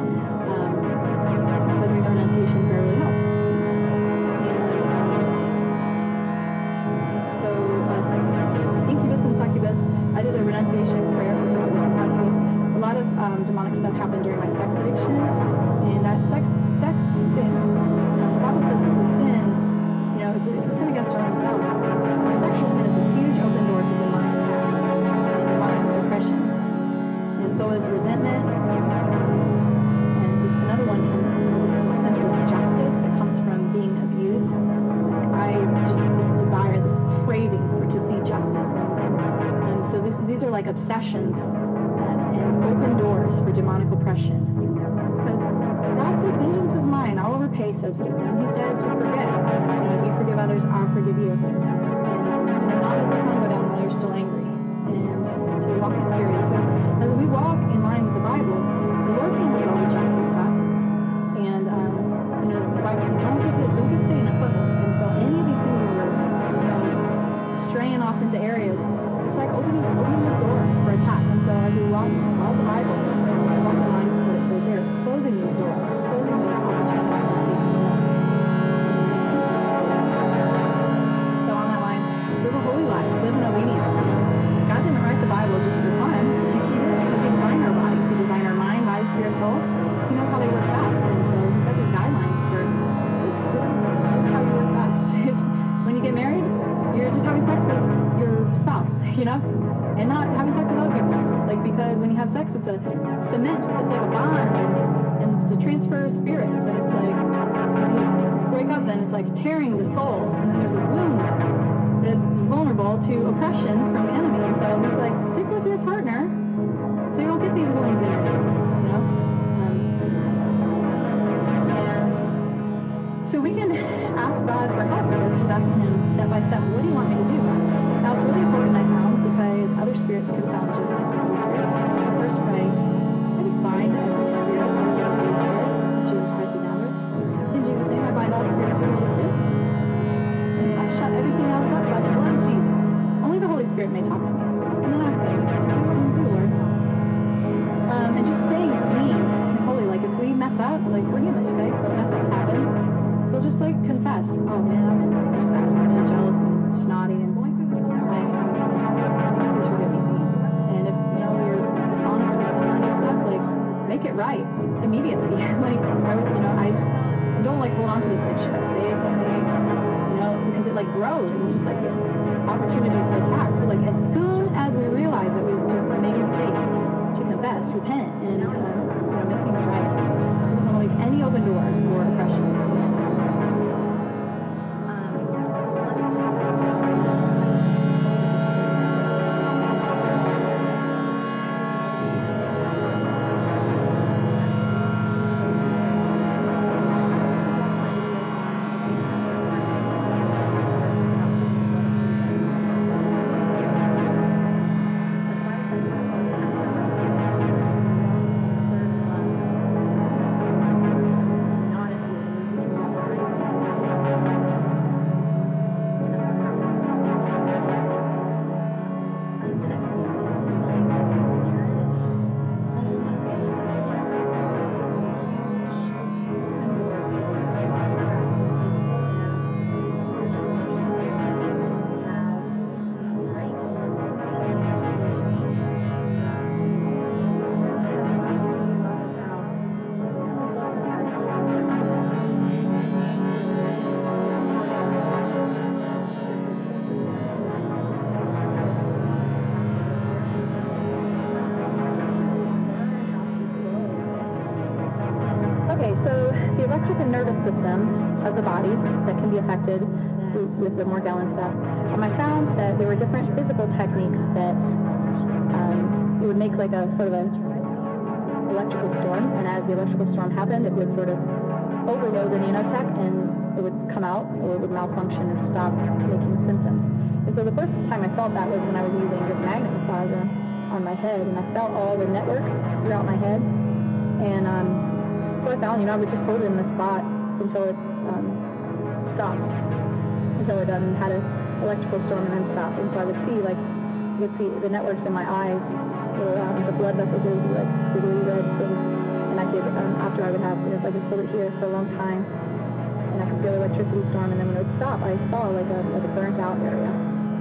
tearing the soul. There's this wound that's vulnerable to oppression others. It's just like this opportunity for attack. So like as soon as we realize that we've just made a mistake, to confess, repent, and uh, you know, make things right. We want leave any open door for oppression. stuff. I found that there were different physical techniques that um, it would make like a sort of an electrical storm, and as the electrical storm happened, it would sort of overload the nanotech and it would come out or it would malfunction or stop making symptoms. And so the first time I felt that was when I was using this magnet massager on my head and I felt all the networks throughout my head. And um, so I found, you know, I would just hold it in the spot until it um, stopped until it um, had an electrical storm and then stopped. And so I would see, like, you could see the networks in my eyes, or um, the blood vessels would be like squiggly red things. And I could, um, after I would have, if I just hold it here for a long time, and I could feel the electricity storm, and then when it would stop, I saw like a like a burnt out area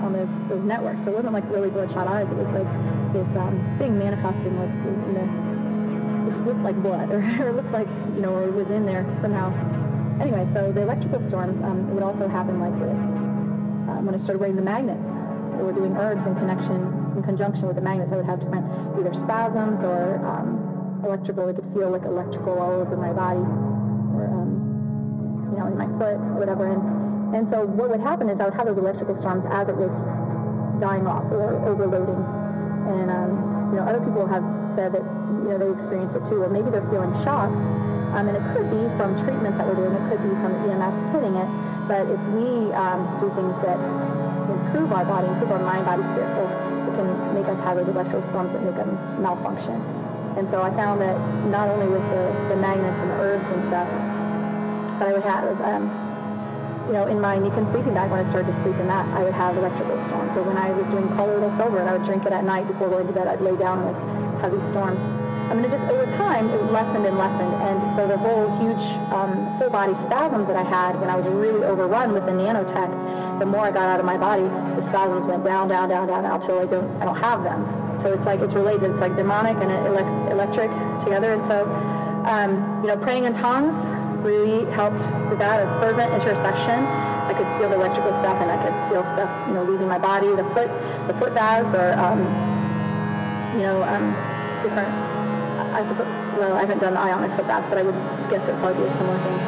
on those those networks. So it wasn't like really bloodshot eyes. It was like this um, thing manifesting like you know, it just looked like blood, (laughs) or, or looked like you know, or it was in there somehow. Anyway, so the electrical storms um, would also happen like with um, when I started wearing the magnets. They were doing herbs in connection in conjunction with the magnets. I would have different either spasms or um, electrical. I could feel like electrical all over my body, or um, you know, in my foot or whatever. And and so what would happen is I would have those electrical storms as it was dying off or overloading. And um, you know, other people have said that you know they experience it too, or maybe they're feeling shocked. Um, and it could be from treatments that we're doing. It could be from EMS hitting it. But if we um, do things that improve our body, improve our mind, body, spirit, so it can make us have those electrical storms that make them malfunction. And so I found that not only with the, the magnets and the herbs and stuff, but I would have, um, you know, in my Nikon sleeping bag when I started to sleep in that, I would have electrical storms. So when I was doing colloidal silver and I would drink it at night before going to bed, I'd lay down and like have these storms. I mean, it just over time it lessened and lessened, and so the whole huge um, full body spasms that I had when I was really overrun with the nanotech, the more I got out of my body, the spasms went down, down, down, down, down until I don't, I don't have them. So it's like it's related. It's like demonic and elect- electric together. And so, um, you know, praying in tongues really helped with that. A fervent intercession. I could feel the electrical stuff, and I could feel stuff, you know, leaving my body. The foot, the foot baths, or um, you know, um, different. I suppose. Well, I haven't done ionic foot baths, but I would guess it probably be a similar thing.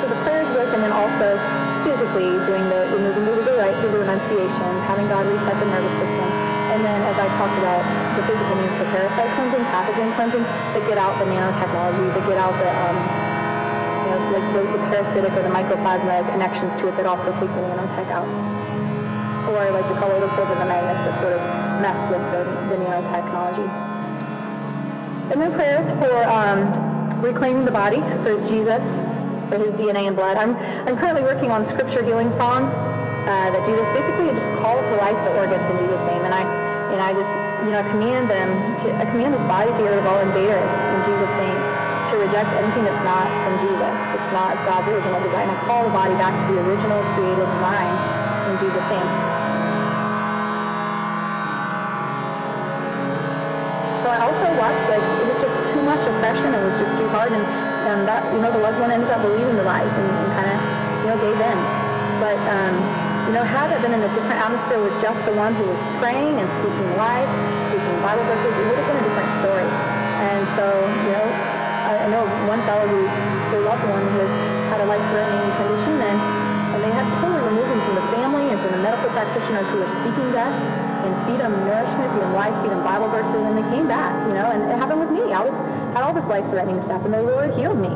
So the prayers work, and then also physically doing the removing the legal right through the renunciation, having God reset the nervous system, and then as I talked about the physical means for parasite cleansing, pathogen cleansing, that get out the nanotechnology, that get out the um, you know, like the, the parasitic or the mycoplasma connections to it that also take the nanotech out. Or like the colloidal silver the magnets that sort of mess with the, the nanotechnology. And then prayers for um, reclaiming the body for Jesus, for his DNA and blood. I'm, I'm currently working on scripture healing songs uh, that do this. Basically, I just call to life the organs in Jesus' name, and I and I just you know command them to I command this body to get rid of all invaders in Jesus' name, to reject anything that's not from Jesus, it's not God's original design. I call the body back to the original created design in Jesus' name. Hard, and and that you know the loved one ended up believing the lies and, and kind of you know gave in. But um, you know, had it been in a different atmosphere with just the one who was praying and speaking life, speaking Bible verses, it would have been a different story. And so you know, I, I know one fellow who their loved one was had a life-threatening condition, and and they had totally removed him from the family and from the medical practitioners who were speaking death and feed them nourishment, feed them life, feed them Bible verses, and they came back, you know, and it happened with me. I was had all this life-threatening stuff, and the Lord healed me.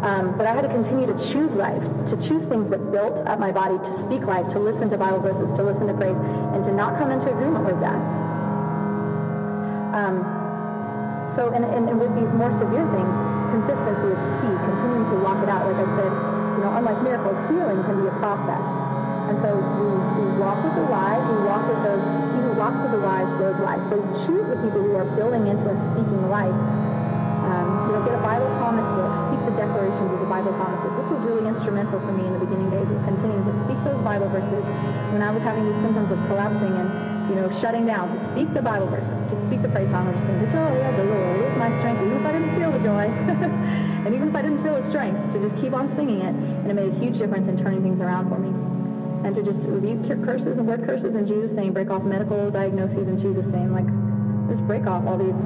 Um, but I had to continue to choose life, to choose things that built up my body, to speak life, to listen to Bible verses, to listen to praise, and to not come into agreement with death. Um, so, and, and, and with these more severe things, consistency is key, continuing to walk it out. Like I said, you know, unlike miracles, healing can be a process. And so we, we walk with the wise, we walk with those, he who walks with the wise grows wise. So choose the people who are building into a speaking life. Um, you know, get a Bible promise book, speak the declarations of the Bible promises. This was really instrumental for me in the beginning days, was continuing to speak those Bible verses when I was having these symptoms of collapsing and, you know, shutting down, to speak the Bible verses, to speak the praise song, or just think, the joy of the Lord is my strength, even if I didn't feel the joy. (laughs) and even if I didn't feel the strength, to just keep on singing it. And it made a huge difference in turning things around for me and to just rebuke curses and word curses in Jesus' name, break off medical diagnoses in Jesus' name, like just break off all these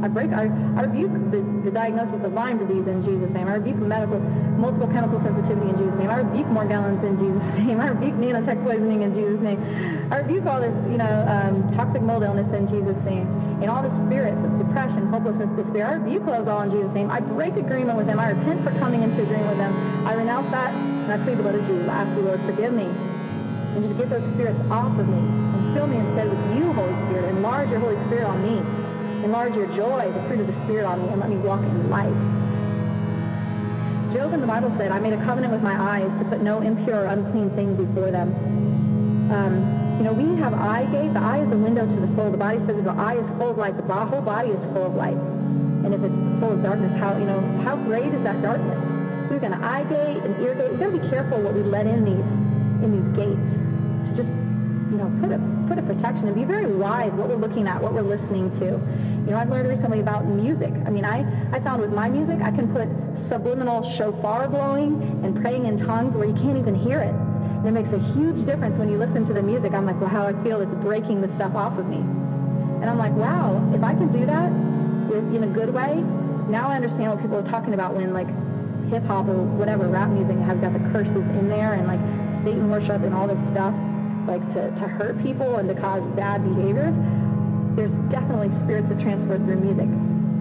I break, I, I rebuke the, the diagnosis of Lyme disease in Jesus' name. I rebuke medical, multiple chemical sensitivity in Jesus' name. I rebuke Morgellons in Jesus' (laughs) name. I rebuke nanotech poisoning in Jesus' name. I rebuke all this, you know, um, toxic mold illness in Jesus' name. And all the spirits of depression, hopelessness, despair. I rebuke those all in Jesus' name. I break agreement with them. I repent for coming into agreement with them. I renounce that, and I plead the blood of Jesus. I ask you, Lord, forgive me. And just get those spirits off of me and fill me instead with you, Holy Spirit. Enlarge your Holy Spirit on me. Enlarge your joy, the fruit of the Spirit on me, and let me walk in life. Job in the Bible said, I made a covenant with my eyes to put no impure or unclean thing before them. Um, you know, we have eye gate. The eye is the window to the soul. The body says the eye is full of light, the whole body is full of light. And if it's full of darkness, how, you know, how great is that darkness? So we've got an eye gate, an ear gate. We've got to be careful what we let in these, in these gates to just you know, put a put a protection and be very wise what we're looking at, what we're listening to. You know, I've learned recently about music. I mean, I, I found with my music, I can put subliminal shofar blowing and praying in tongues where you can't even hear it. And it makes a huge difference when you listen to the music. I'm like, well, how I feel it's breaking the stuff off of me. And I'm like, wow, if I can do that in a good way, now I understand what people are talking about when like hip hop or whatever rap music have got the curses in there and like Satan worship and all this stuff like to, to hurt people and to cause bad behaviors, there's definitely spirits that transfer through music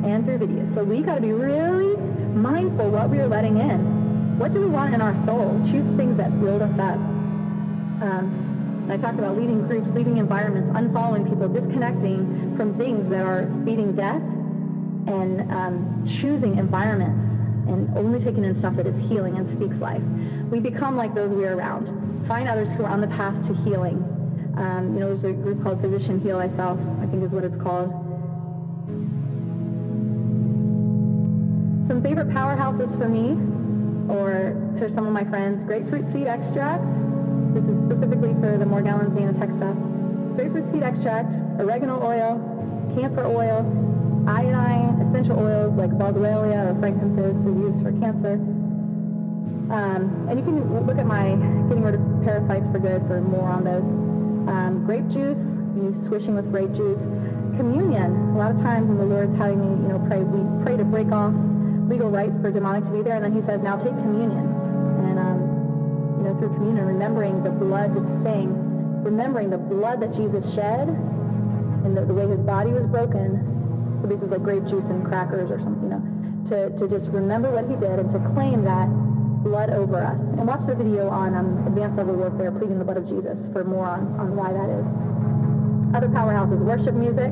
and through videos. So we got to be really mindful what we are letting in. What do we want in our soul? Choose things that build us up. Um, I talked about leading groups, leading environments, unfollowing people, disconnecting from things that are feeding death, and um, choosing environments and only taking in stuff that is healing and speaks life. We become like those we are around find others who are on the path to healing. Um, you know, there's a group called Physician Heal Thyself, I think is what it's called. Some favorite powerhouses for me, or for some of my friends, grapefruit seed extract. This is specifically for the Morgellons nanotech stuff. Grapefruit seed extract, oregano oil, camphor oil, iodine essential oils like boswellia or frankincense is used for cancer. Um, and you can look at my getting rid of parasites for good for more on those. Um, grape juice, you swishing with grape juice. Communion, a lot of times when the Lord's having me, you know, pray, we pray to break off legal rights for demonic to be there, and then he says, now take communion. And, um, you know, through communion, remembering the blood, just saying, remembering the blood that Jesus shed and the, the way his body was broken. Is like grape juice and crackers or something, you know, to, to just remember what he did and to claim that blood over us. And watch the video on um, advanced level warfare, pleading the blood of Jesus for more on, on why that is. Other powerhouses, worship music.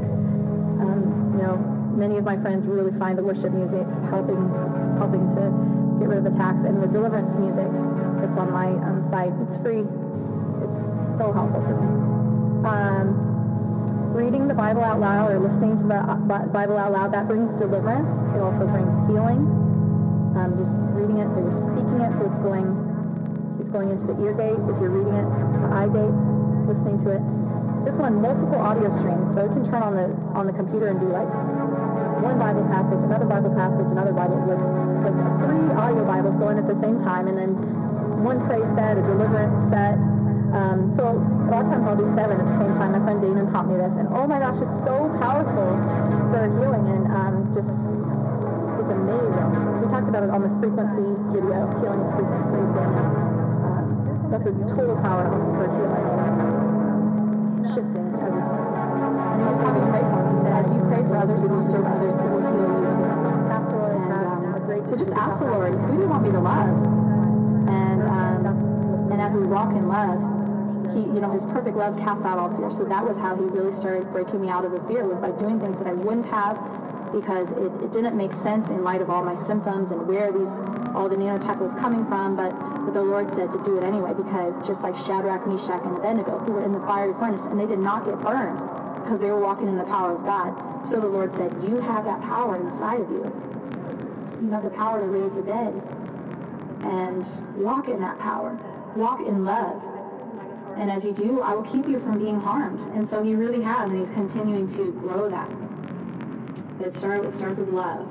Um, you know, many of my friends really find the worship music helping helping to get rid of attacks and the deliverance music that's on my um, site. It's free. It's so helpful for me. Um, reading the Bible out loud or listening to the uh, Bible out loud, that brings deliverance. It also brings healing. Um, just reading it, so you're speaking it, so it's going it's going into the ear gate. If you're reading it, the eye gate, listening to it. This one, multiple audio streams, so it can turn on the on the computer and do like one Bible passage, another Bible passage, another Bible, like, like three audio Bibles going at the same time, and then one praise set, a deliverance set. Um, so a lot of times I'll do seven at the same time. My friend Dana taught me this, and oh my gosh, it's so powerful for healing and um, just it's amazing we talked about it on the frequency video, healing frequency. um, that's a total powerhouse for healing, shifting everything. And you just have me pray for them. He said, as you pray for others, as you serve others, they will heal you too. Ask the Lord. And, um, so just ask the Lord, who do you want me to love? And um, and as we walk in love, he, you know, his perfect love casts out all fear. So that was how he really started breaking me out of the fear was by doing things that I wouldn't have because it, it didn't make sense in light of all my symptoms and where these all the nanotech was coming from. But, but the Lord said to do it anyway because just like Shadrach, Meshach, and Abednego, who were in the fiery furnace, and they did not get burned because they were walking in the power of God. So the Lord said, you have that power inside of you. You have the power to raise the dead. And walk in that power. Walk in love. And as you do, I will keep you from being harmed. And so he really has, and he's continuing to grow that. It starts, it starts with love.